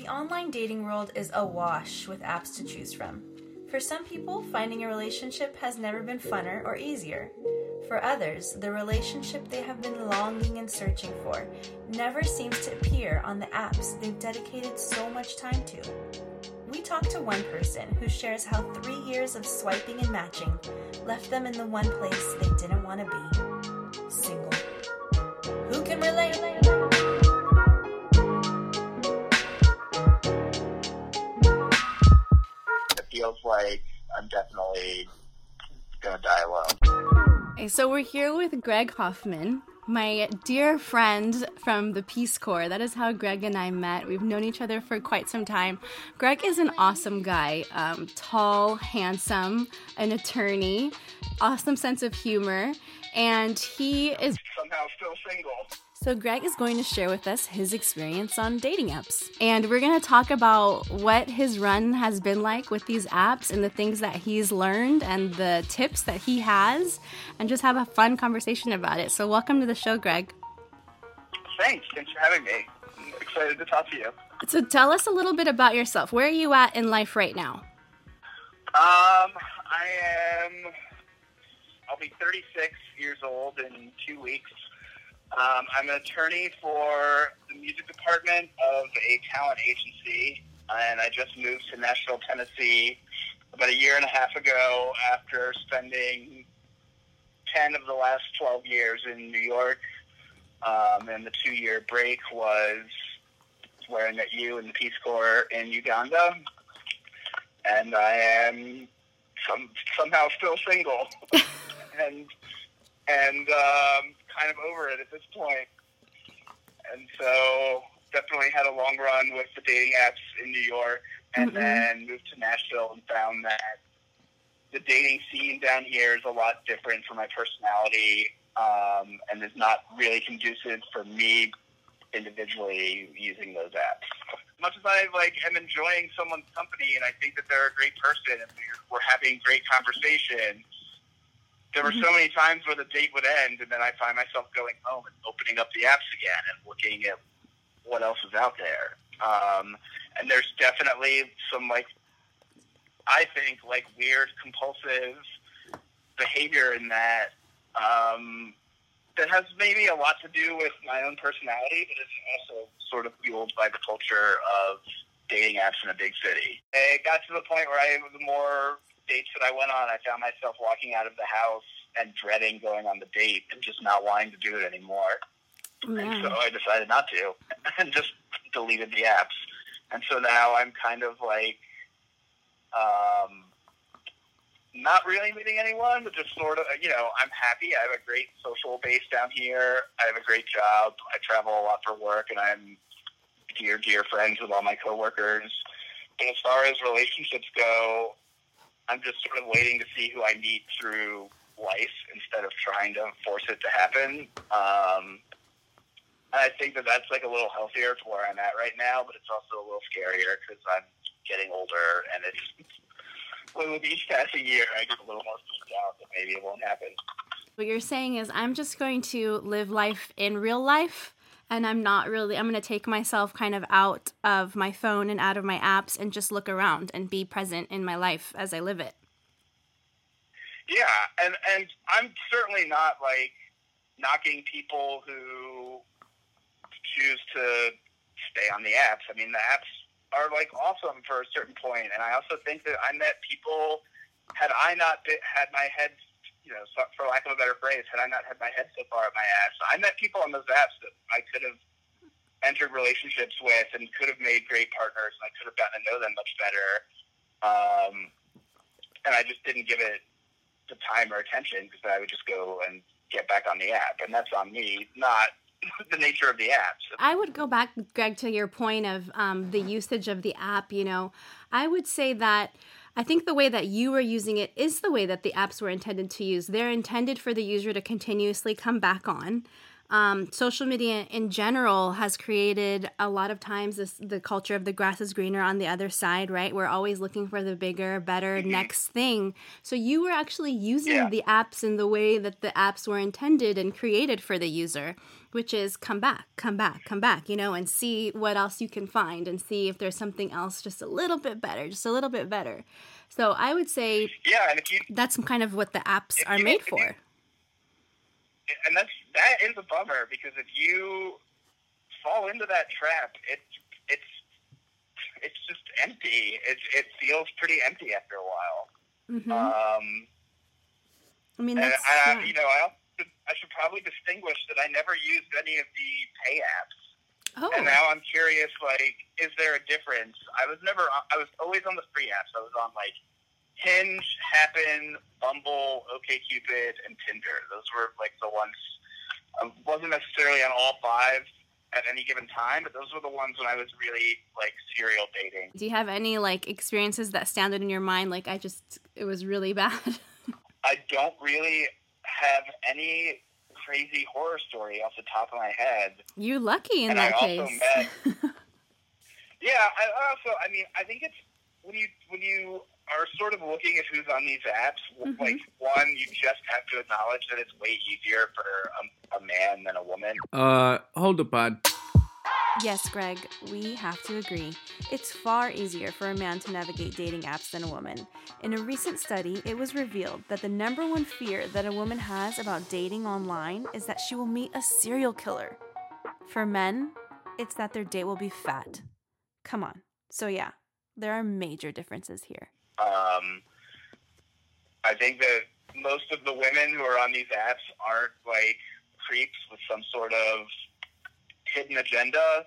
The online dating world is awash with apps to choose from. For some people, finding a relationship has never been funner or easier. For others, the relationship they have been longing and searching for never seems to appear on the apps they've dedicated so much time to. We talked to one person who shares how three years of swiping and matching left them in the one place they didn't want to be single. Who can relate? Feels like I'm definitely gonna die alone. Okay, so we're here with Greg Hoffman, my dear friend from the Peace Corps. That is how Greg and I met. We've known each other for quite some time. Greg is an awesome guy, um, tall, handsome, an attorney, awesome sense of humor, and he is Somehow still single. So, Greg is going to share with us his experience on dating apps. And we're going to talk about what his run has been like with these apps and the things that he's learned and the tips that he has, and just have a fun conversation about it. So, welcome to the show, Greg. Thanks. Thanks for having me. I'm excited to talk to you. So, tell us a little bit about yourself. Where are you at in life right now? Um, I am. I'll be 36 years old in two weeks. Um, I'm an attorney for the music department of a talent agency, and I just moved to Nashville, Tennessee, about a year and a half ago after spending 10 of the last 12 years in New York. Um, and the two-year break was where I met you in the Peace Corps in Uganda, and I am some, somehow still single, and and um, kind of over it at this point. And so definitely had a long run with the dating apps in New York, and Mhm. then moved to Nashville and found that the dating scene down here is a lot different for my personality, um, and is not really conducive for me individually using those apps. As much as I like am enjoying someone's company and I think that they're a great person and we're, we're having great conversation, there were so many times where the date would end and then I find myself going home and opening up the apps again and looking at what else is out there. Um, and there's definitely some like I think like weird compulsive behavior in that um, that has maybe a lot to do with my own personality, but it's also sort of fueled by the culture of dating apps in a big city. It got to the point where I, the more dates that I went on, I found myself walking out of the house and dreading going on the date and just not wanting to do it anymore. And so I decided not to and just deleted the apps. And so now I'm kind of like, um, not really meeting anyone, but just sort of, you know, I'm happy. I have a great social base down here. I have a great job. I travel a lot for work, and I'm dear, dear friends with all my coworkers. But as far as relationships go, I'm just sort of waiting to see who I meet through life instead of trying to force it to happen. Um, I think that that's like a little healthier for where I'm at right now, but it's also a little scarier because I'm getting older and it's with each passing year, I get a little more freaked out that maybe it won't happen. What you're saying is, I'm just going to live life in real life, and I'm not really, I'm going to take myself kind of out of my phone and out of my apps and just look around and be present in my life as I live it. Yeah, and and I'm certainly not like knocking people who choose to stay on the apps. I mean, the apps are like awesome for a certain point, and I also think that I met people. Had I not been, had my head, you know, for lack of a better phrase, had I not had my head so far up my ass, I met people on those apps that I could have entered relationships with and could have made great partners, and I could have gotten to know them much better. Um, and I just didn't give it the time or attention because I would just go and get back on the app, and that's on me, not the nature of the apps. I would go back, Greg, to your point of um, the usage of the app. You know, I would say that I think the way that you were using it is the way that the apps were intended to use. They're intended for the user to continuously come back on. Um, social media in general has created a lot of times this the culture of the grass is greener on the other side, right? We're always looking for the bigger, better Mm-hmm. next thing. So you were actually using Yeah. the apps in the way that the apps were intended and created for the user, which is come back, come back, come back, you know, and see what else you can find and see if there's something else just a little bit better, just a little bit better. So I would say Yeah, and if you that's kind of what the apps are made you- for. And that's that is a bummer because if you fall into that trap, it's it's it's just empty. It it feels pretty empty after a while. hmm Um, I mean, that's I, yeah. you know, I also, I should probably distinguish that I never used any of the pay apps. oh, And now I'm curious, like, is there a difference? I was never, I was always on the free apps. I was on like Hinge, Happn, Bumble, OkCupid, and Tinder. Those were like the ones. I wasn't necessarily on all five at any given time, but those were the ones when I was really like serial dating. Do you have any like experiences that stand out in your mind? Like I just, it was really bad. I don't really have any crazy horror story off the top of my head. you lucky in And that I case. met Yeah, I I also, I mean, I think it's when you when you are sort of looking at who's on these apps. Mhm. Like, one, you just have to acknowledge that it's way easier for a, a man than a woman. Uh, hold the pod. Yes, Greg, we have to agree. It's far easier for a man to navigate dating apps than a woman. In a recent study, it was revealed that the number one fear that a woman has about dating online is that she will meet a serial killer. For men, it's that their date will be fat. Come on. So, yeah, there are major differences here. Um, I think that most of the women who are on these apps aren't like creeps with some sort of hidden agenda.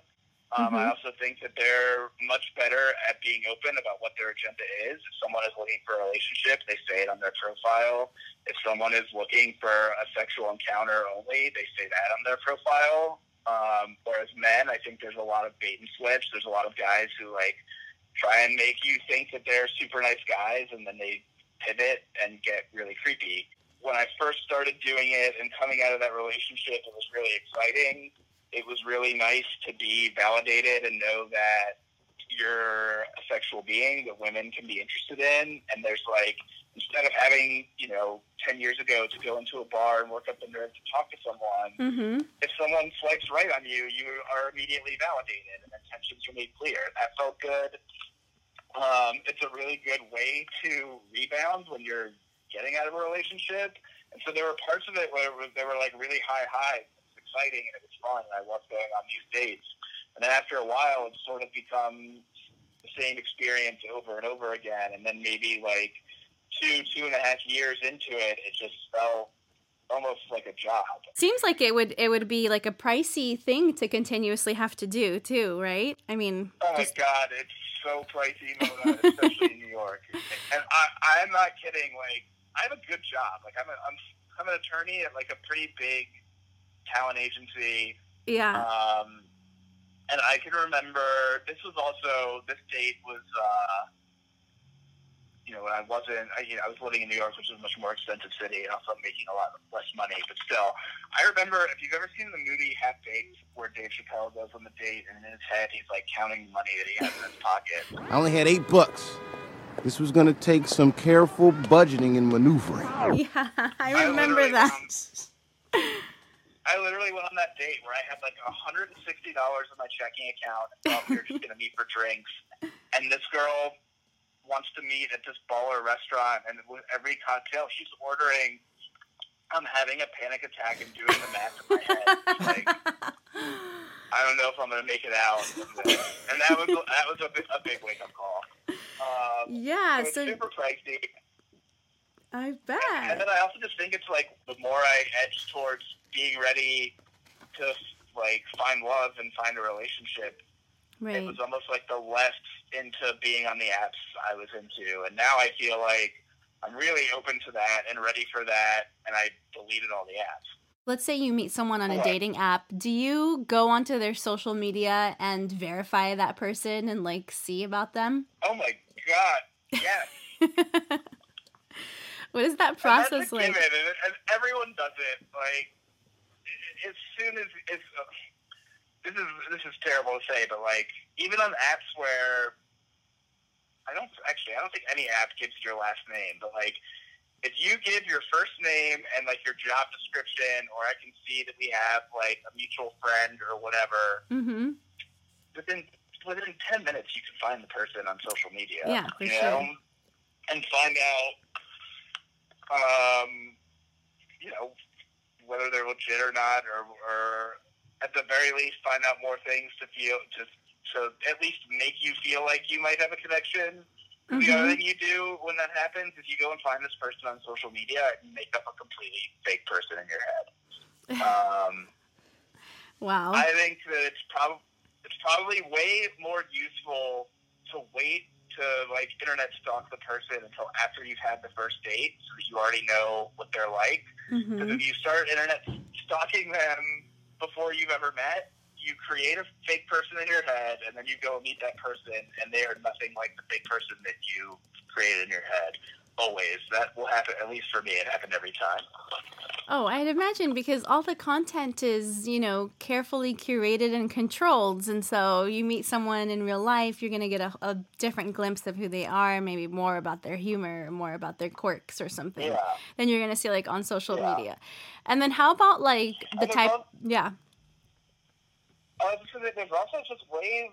Um, I Mhm. also think that they're much better at being open about what their agenda is. If someone is looking for a relationship, they say it on their profile. If someone is looking for a sexual encounter only, they say that on their profile. Um, whereas men, I think there's a lot of bait and switch. There's a lot of guys who like try and make you think that they're super nice guys, and then they pivot and get really creepy. When I first started doing it and coming out of that relationship, it was really exciting. It was really nice to be validated and know that you're a sexual being that women can be interested in. And there's like, instead of having, you know, 10 years ago to go into a bar and work up the nerve to talk to someone, mm-hmm. if someone swipes right on you, you are immediately validated and intentions are made clear. That felt good. Um, it's a really good way to rebound when you're getting out of a relationship. And so there were parts of it where it was, they were like really high highs. It was exciting and it was fun. And I loved going on these dates. And then after a while, it's sort of become the same experience over and over again. And then maybe like two, two and a half years into it, it just felt almost like a job. Seems like it would it would be like a pricey thing to continuously have to do too, right? I mean, Oh my god, it's so pricey, Mona, especially in New York. And I, I'm not kidding. Like, I have a good job. Like, I'm, a, I'm, I'm an attorney at like a pretty big talent agency. yeah. Um, and I can remember this was also this date was, uh, you know, when I wasn't, I, you know, I was living in New York, which is a much more expensive city, and also making a lot less money. But still, I remember if you've ever seen the movie Half Baked, where Dave Chappelle goes on the date, and in his head he's like counting money that he has in his pocket. I only had eight bucks. This was gonna take some careful budgeting and maneuvering. yeah, I I remember literally that. went I literally went on that date where I had like $160 in my checking account and thought we were just going to meet for drinks. And this girl wants to meet at this baller restaurant, and with every cocktail she's ordering, I'm having a panic attack and doing the math in my head. Like, I don't know if I'm going to make it out. And that was that was a big, a big wake up call. Um, yeah, so it's so super pricey. I bet. And bet. then I also just think it's like the more I edge towards being ready to like find love and find a relationship, right. it was almost like the less into being on the apps I was into. And now I feel like I'm really open to that and ready for that. And I deleted all the apps. Let's say you meet someone on a Right. dating app. Do you go onto their social media and verify that person and like see about them? Oh my god, yes. what is that process like? given, and, and everyone does it. Like, as soon as it's uh, this is this is terrible to say, but like even on apps where I don't actually I don't think any app gives your last name, but like if you give your first name and like your job description, or I can see that we have like a mutual friend or whatever, Mm-hmm. within within ten minutes you can find the person on social media. Yeah, for you sure. know, and find out, um, you know, whether they're legit or not, or, or at the very least find out more things to feel to to at least make you feel like you might have a connection. The other Mhm. thing you do when that happens is you go and find this person on social media and make up a completely fake person in your head. Um, Wow. I think that it's probably it's probably way more useful to wait to like internet stalk the person until after you've had the first date, so that you already know what they're like. Because hmm if you start internet stalking them before you've ever met, you create a fake person in your head, and then you go meet that person, and they are nothing like the fake person that you created in your head. Always, that will happen. At least for me, it happened every time. Oh, I'd imagine because all the content is, you know, carefully curated and controlled. And so you meet someone in real life, you're going to get a, a different glimpse of who they are, maybe more about their humor, more about their quirks or something Yeah. than you're going to see like on social Yeah. media. And then how about like the type, above- yeah. So that there's also just ways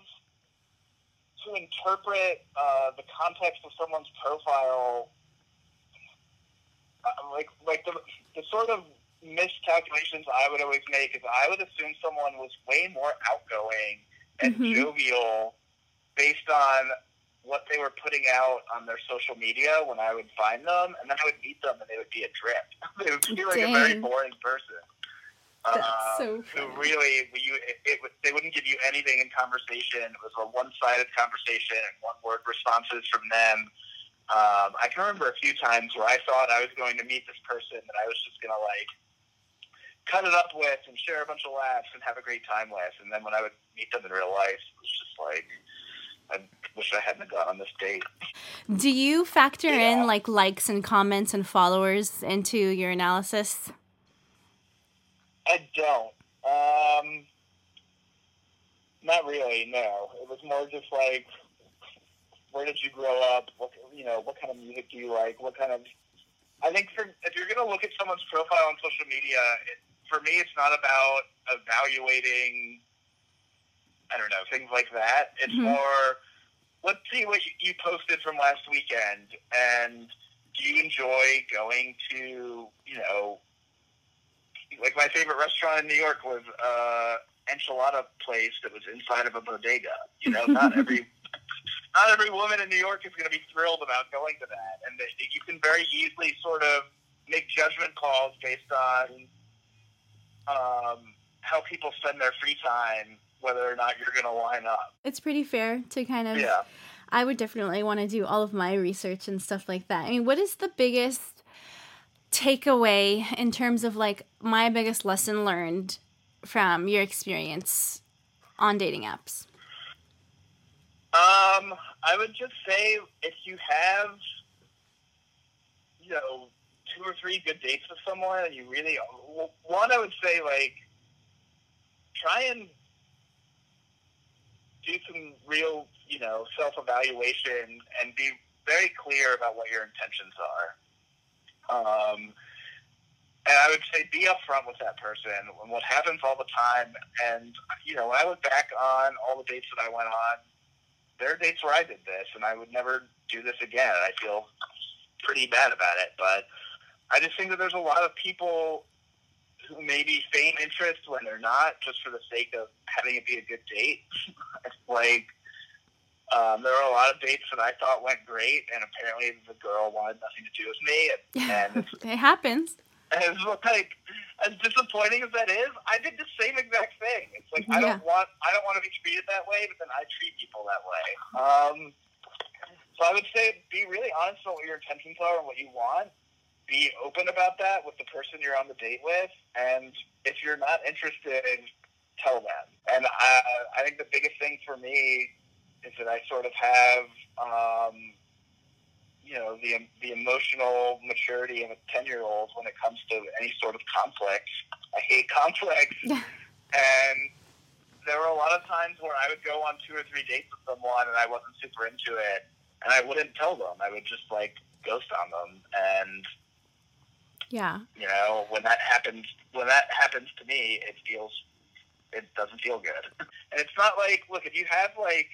to interpret uh, the context of someone's profile, uh, like like the, the sort of miscalculations I would always make is I would assume someone was way more outgoing and Mhm. jovial based on what they were putting out on their social media when I would find them, and then I would meet them and they would be a drip. they would be like a very boring person. That's Uh, so funny. really you it, it, they wouldn't give you anything in conversation. It was a one-sided conversation and one-word responses from them. Um, I can remember a few times where I thought I was going to meet this person that I was just going to like cut it up with and share a bunch of laughs and have a great time with, and then when I would meet them in real life, it was just like I wish I hadn't gone on this date. Do you factor Yeah. in like likes and comments and followers into your analysis? I don't. Um, not really. No, it was more just like, where did you grow up? What you know? What kind of music do you like? What kind of? I think for if you're gonna look at someone's profile on social media, it, for me, it's not about evaluating. I don't know things like that. It's Mhm. more, let's see what you posted from last weekend, and do you enjoy going to you know like my favorite restaurant in New York was uh enchilada place that was inside of a bodega. You know, not every not every woman in New York is going to be thrilled about going to that, and that you can very easily sort of make judgment calls based on um, how people spend their free time, whether or not you're going to line up. It's pretty fair to kind of Yeah. I would definitely want to do all of my research and stuff like that. I mean, what is the biggest takeaway in terms of like my biggest lesson learned from your experience on dating apps? Um, I would just say if you have, you know, two or three good dates with someone, and you really one, I would say like try and do some real, you know, self evaluation and be very clear about what your intentions are. Um, and I would say be upfront with that person. And what happens all the time, and you know, when I look back on all the dates that I went on, there are dates where I did this, and I would never do this again. I feel pretty bad about it, but I just think that there's a lot of people who maybe feign interest when they're not, just for the sake of having it be a good date. Like um, there were a lot of dates that I thought went great, and apparently the girl wanted nothing to do with me, and, and it happens. and it's like as disappointing as that is, I did the same exact thing. It's like I don't want I don't want to be treated that way, but then I treat people that way. Um, so I would say be really honest about what your intentions are and what you want. Be open about that with the person you're on the date with, and if you're not interested, tell them. And I, I think the biggest thing for me is that I sort of have um, you know the the emotional maturity of a ten year old when it comes to any sort of conflict. I hate conflict, and there were a lot of times where I would go on two or three dates with someone and I wasn't super into it, and I wouldn't tell them. I would just like ghost on them, and yeah, you know when that happens, when that happens to me, it feels it doesn't feel good. And it's not like look if you have like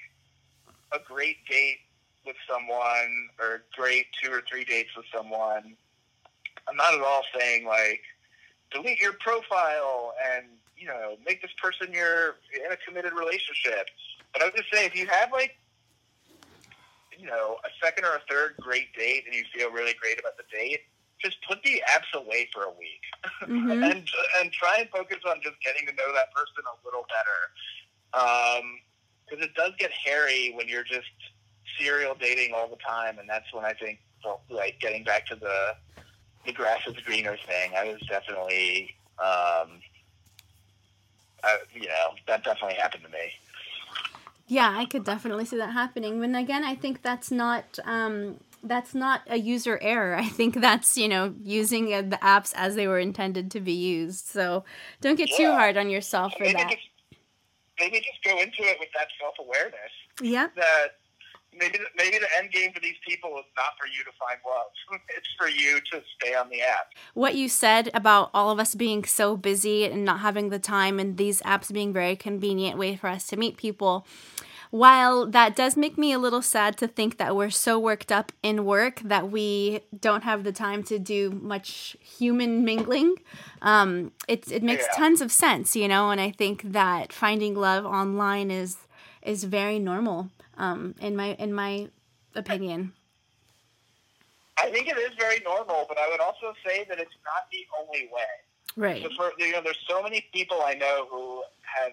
a great date with someone or great two or three dates with someone, I'm not at all saying like delete your profile and you know make this person your in a committed relationship. But I would just say if you have like you know a second or a third great date and you feel really great about the date, just put the apps away for a week mm-hmm. and and try and focus on just getting to know that person a little better. Because it does get hairy when you're just serial dating all the time, and that's when I think, well, like getting back to the the grass is greener thing. I was definitely, um, I, you know, that definitely happened to me. Yeah, I could definitely see that happening. And again, I think that's not um, that's not a user error. I think that's you know using the apps as they were intended to be used. So don't get yeah. too hard on yourself for that. Maybe just go into it with that self awareness. Yeah. That maybe the, maybe the end game for these people is not for you to find love. It's for you to stay on the app. What you said about all of us being so busy and not having the time, and these apps being very convenient way for us to meet people. While that does make me a little sad to think that we're so worked up in work that we don't have the time to do much human mingling, um, it, it makes yeah. tons of sense, you know. And I think that finding love online is is very normal um, in my in my opinion. I think it is very normal, but I would also say that it's not the only way. Right. So for, you know, there's so many people I know who have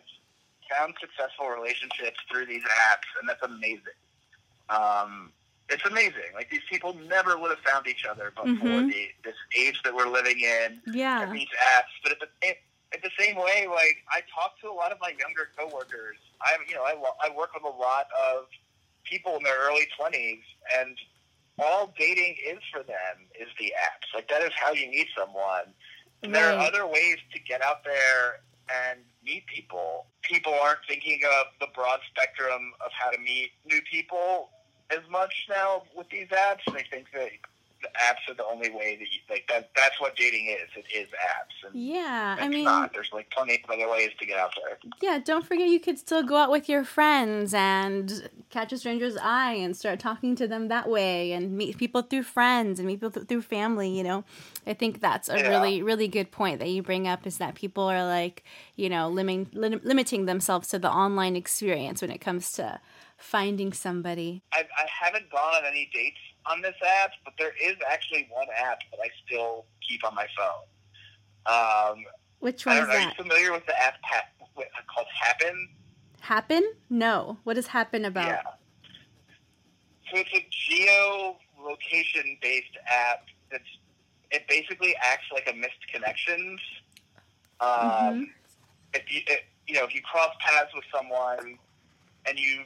found successful relationships through these apps, and that's amazing. Um, it's amazing. Like these people never would have found each other before mm-hmm. the, this age that we're living in. Yeah. These apps, but at the same, at the same way, like I talk to a lot of my younger coworkers. I'm, you know, I, I work with a lot of people in their early 20s, and all dating is for them is the apps. Like that is how you meet someone. And there are other ways to get out there and meet people. People aren't thinking of the broad spectrum of how to meet new people as much now with these apps. They think that apps are the only way that you like that. That's what dating is. It is apps. And yeah, I mean, not. there's like plenty of other ways to get out there. Yeah, don't forget you could still go out with your friends and catch a stranger's eye and start talking to them that way, and meet people through friends and meet people through family. You know, I think that's a yeah. really really good point that you bring up is that people are like you know limiting lim- limiting themselves to the online experience when it comes to finding somebody. I, I haven't gone on any dates on this app, but there is actually one app that I still keep on my phone. Um, Which one is that? Are you familiar with the app ha- called Happn? Happn? No. What does Happn about? Yeah. So it's a geo-location based app that's it basically acts like a missed connections. Um, mm-hmm. If you if, you know if you cross paths with someone and you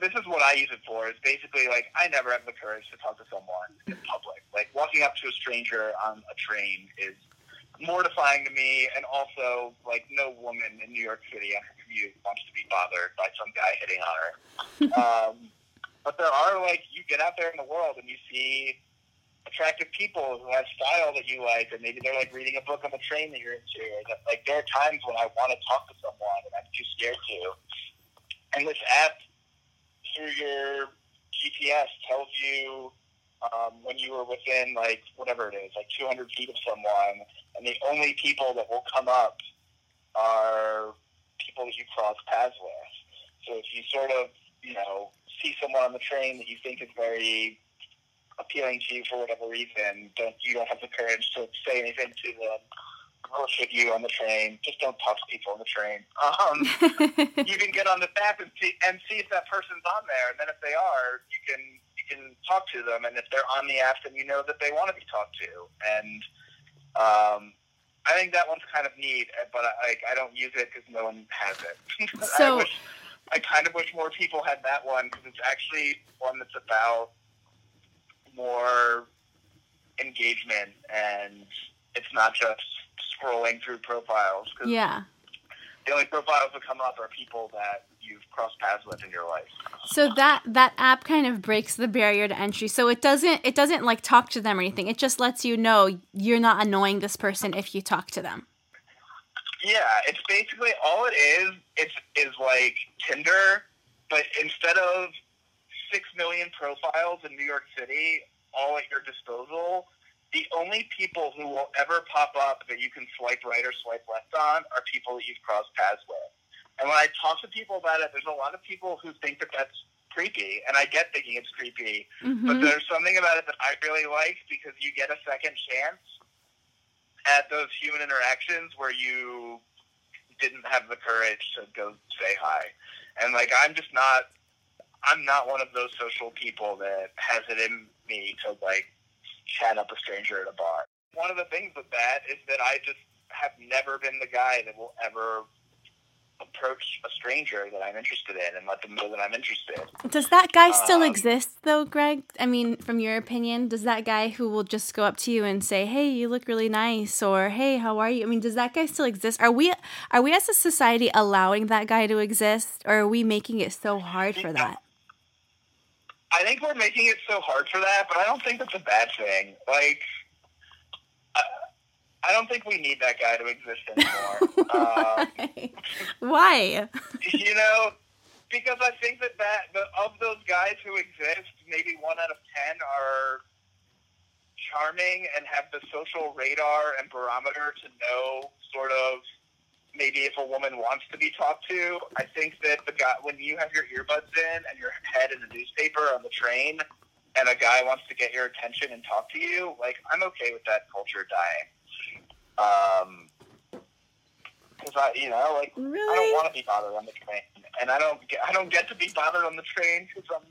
this is what I use it for. Is basically like I never have the courage to talk to someone in public. Like walking up to a stranger on a train is mortifying to me, and also like no woman in New York City after commute wants to be bothered by some guy hitting on her. um, but there are like you get out there in the world and you see attractive people who have style that you like, and maybe they're like reading a book on the train that you're into. Like there are times when I want to talk to someone and I'm too scared to. And this app through your GPS tells you um, when you were within like whatever it is, like 200 feet of someone, and the only people that will come up are people that you cross paths with. So if you sort of, you know, see someone on the train that you think is very appealing to you for whatever reason, don't you don't have the courage to say anything to them bullshit you on the train. Just don't talk to people on the train. Um, you can get on the app and see and see if that person's on there, and then if they are, you can you can talk to them, and if they're on the app, then you know that they want to be talked to. And um, I think that one's kind of neat, but I I don't use it because no one has it. So. I, wish, I kind of wish more people had that one because it's actually one that's about more engagement and it's not just scrolling through profiles. 'cause Yeah. The only profiles that come up are people that you've crossed paths with in your life. So that that app kind of breaks the barrier to entry. So it doesn't it doesn't like talk to them or anything. It just lets you know you're not annoying this person if you talk to them. Yeah, it's basically all it is. It's is like Tinder, but instead of six million profiles in New York City, all at your disposal, the only people who will ever pop up that you can swipe right or swipe left on are people that you've crossed paths with. And when I talk to people about it, there's a lot of people who think that that's creepy, and I get thinking it's creepy. But Mhm. there's something about it that I really like because you get a second chance at those human interactions where you didn't have the courage to go say hi. And like I'm just not I'm not one of those social people that has it in me to like chat up a stranger at a bar. One of the things with that is that I just have never been the guy that will ever approach a stranger that I'm interested in and let them know that I'm interested. Does that guy still Um, exist though, Greg? I mean, from your opinion, does that guy who will just go up to you and say, "Hey, you look really nice," or "Hey, how are you?" I mean, does that guy still exist? Are we are we as a society allowing that guy to exist, or are we making it so hard for that? I think we're making it so hard for that, but I don't think that's a bad thing. Like, I, I don't think we need that guy to exist anymore. um, Why? you know, because I think that that the, of those guys who exist, maybe one out of ten are charming and have the social radar and barometer to know sort of maybe if a woman wants to be talked to. I think that the guy when you have your earbuds in and your head in the newspaper on the train and a guy wants to get your attention and talk to you, like I'm okay with that culture dying. Um, because I, you know, like I don't want to be bothered on the train, and I don't get I don't get to be bothered on the train because I'm,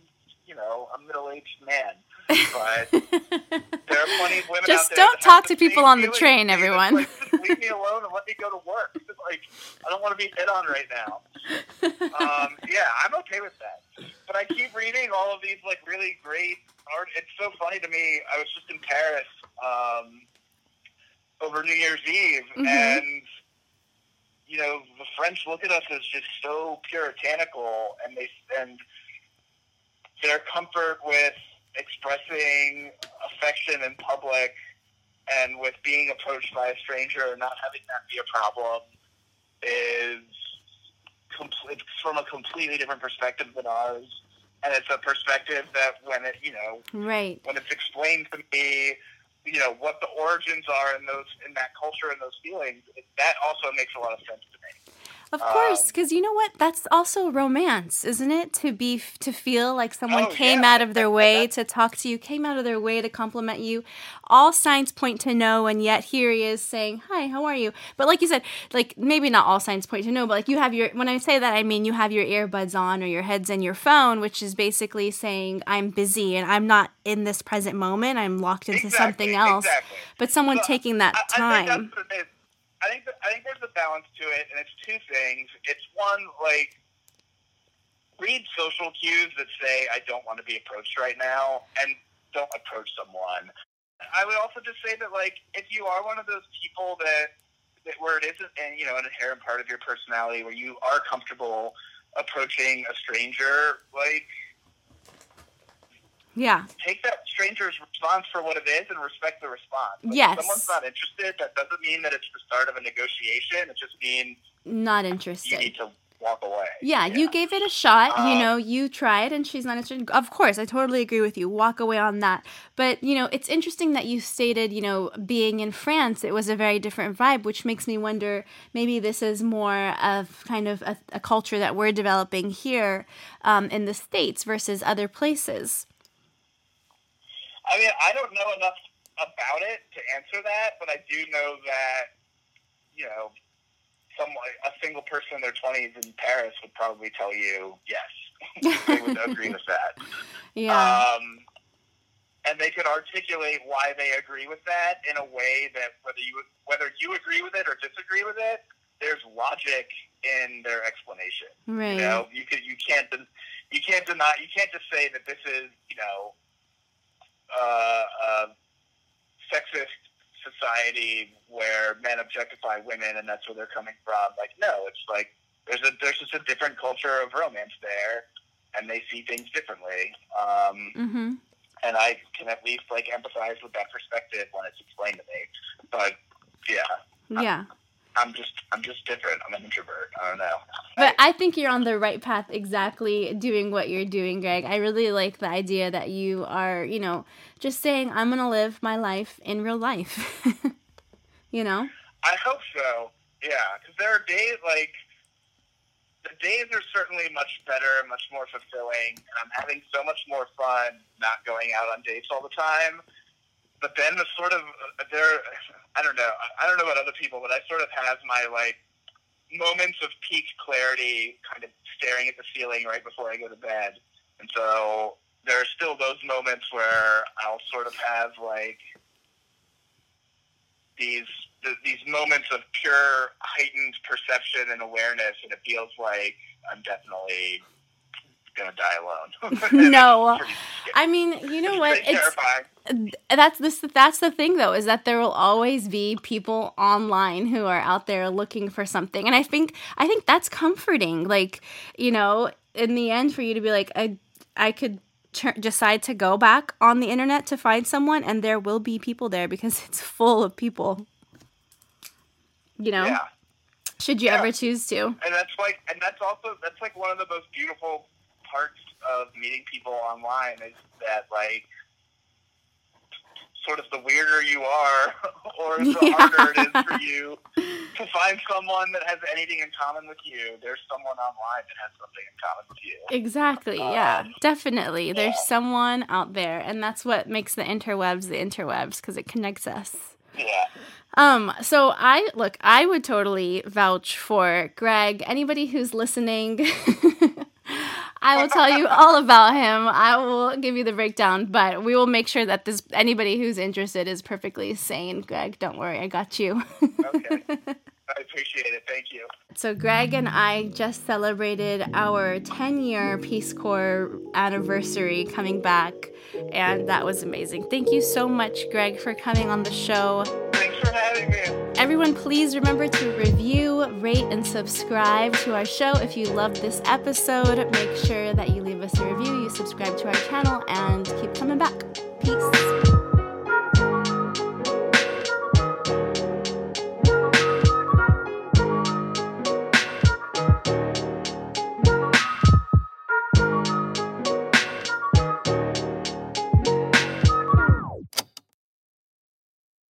you know, a middle aged man. But there are plenty of women Just out there. don't talk to people on the train, everyone. Like, just leave me alone and let me go to work. Like I don't want to be hit on right now. Um, yeah, I'm okay with that. But I keep reading all of these like really great art. It's so funny to me. I was just in Paris um, over New Year's Eve, Mhm. and you know the French look at us as just so puritanical, and they and their comfort with expressing affection in public and with being approached by a stranger and not having that be a problem is complete from a completely different perspective than ours. And it's a perspective that when it, you know, right. when it's explained to me, you know, what the origins are in those, in that culture and those feelings, it, that also makes a lot of sense to me. Of course, Um, because you know what? That's also romance, isn't it? To be to feel like someone Oh, came yeah. out of their way to talk to you, came out of their way to compliment you. All signs point to no, and yet here he is saying, "Hi, how are you?" But like you said, like maybe not all signs point to no, but like you have your. When I say that, I mean you have your earbuds on or your heads in your phone, which is basically saying, "I'm busy and I'm not in this present moment. I'm locked into Exactly, something else." Exactly. But someone So, taking that I, I time. think I think that, I think there's a balance to it, and it's two things. It's one like read social cues that say I don't want to be approached right now, and don't approach someone. I would also just say that like if you are one of those people that that where it isn't and you know an inherent part of your personality where you are comfortable approaching a stranger, like yeah. take that stranger's response for what it is and respect the response. Like, Yes. If someone's not interested, that doesn't mean that it's the start of a negotiation. It just means Not interested. you need to walk away. Yeah, you gave it a shot. you Um, know, you tried, and she's not interested. Of course, I totally agree with you. Walk away on that. But you know, it's interesting that you stated, you know, being in France, it was a very different vibe, which makes me wonder maybe this is more of kind of a, a culture that we're developing here um, in the states versus other places. I mean, I don't know enough about it to answer that, but I do know that, you know, some a single person in their twenties in Paris would probably tell you yes. they would agree with that. Yeah, Um, and they could articulate why they agree with that in a way that whether you whether you agree with it or disagree with it, there's logic in their explanation. right. You know, you could you can't you can't deny you can't just say that this is you know uh, sexist society where men objectify women and that's where they're coming from. Like, no, it's like there's a there's just a different culture of romance there, and they see things differently. Um, Mm-hmm. and I can at least like empathize with that perspective when it's explained to me. But yeah, Yeah. I'm just I'm just different. I'm an introvert. I don't know. But I think you're on the right path exactly doing what you're doing, Greg. I really like the idea that you are, you know, just saying, I'm going to live my life in real life. you know? I hope so. Yeah, because there are days like the days are certainly much better, and much more fulfilling. and I'm having so much more fun not going out on dates all the time. But then the sort of uh, there, I don't know. I don't know about other people, but I sort of have my like moments of peak clarity, kind of staring at the ceiling right before I go to bed. And so there are still those moments where I'll sort of have like these th- these moments of pure heightened perception and awareness, and it feels like I'm definitely gonna die alone. No. It's pretty scary. I mean, you know what? It's that's this that's the thing though is that there will always be people online who are out there looking for something and i think i think that's comforting like you know in the end for you to be like i i could decide to go back on the internet to find someone and there will be people there because it's full of people you know Yeah. should you Yeah. ever choose to and that's like and that's also that's like one of the most beautiful parts of meeting people online is that like sort of the weirder you are or the Yeah. harder it is for you to find someone that has anything in common with you there's someone online that has something in common with you Exactly. Yeah, Um, definitely. There's someone out there, and that's what makes the interwebs the interwebs because it connects us. yeah Um, so I look, I would totally vouch for Greg. Anybody who's listening, I will tell you all about him. I will give you the breakdown, but we will make sure that this anybody who's interested is perfectly sane. Greg, don't worry, I got you. okay i appreciate it thank you So, Greg and I just celebrated our 10 year Peace Corps anniversary coming back, and that was amazing. Thank you so much, Greg, for coming on the show. thanks for having me Everyone, please remember to review, rate, and subscribe to our show. If you loved this episode, make sure that you leave us a review, you subscribe to our channel, and keep coming.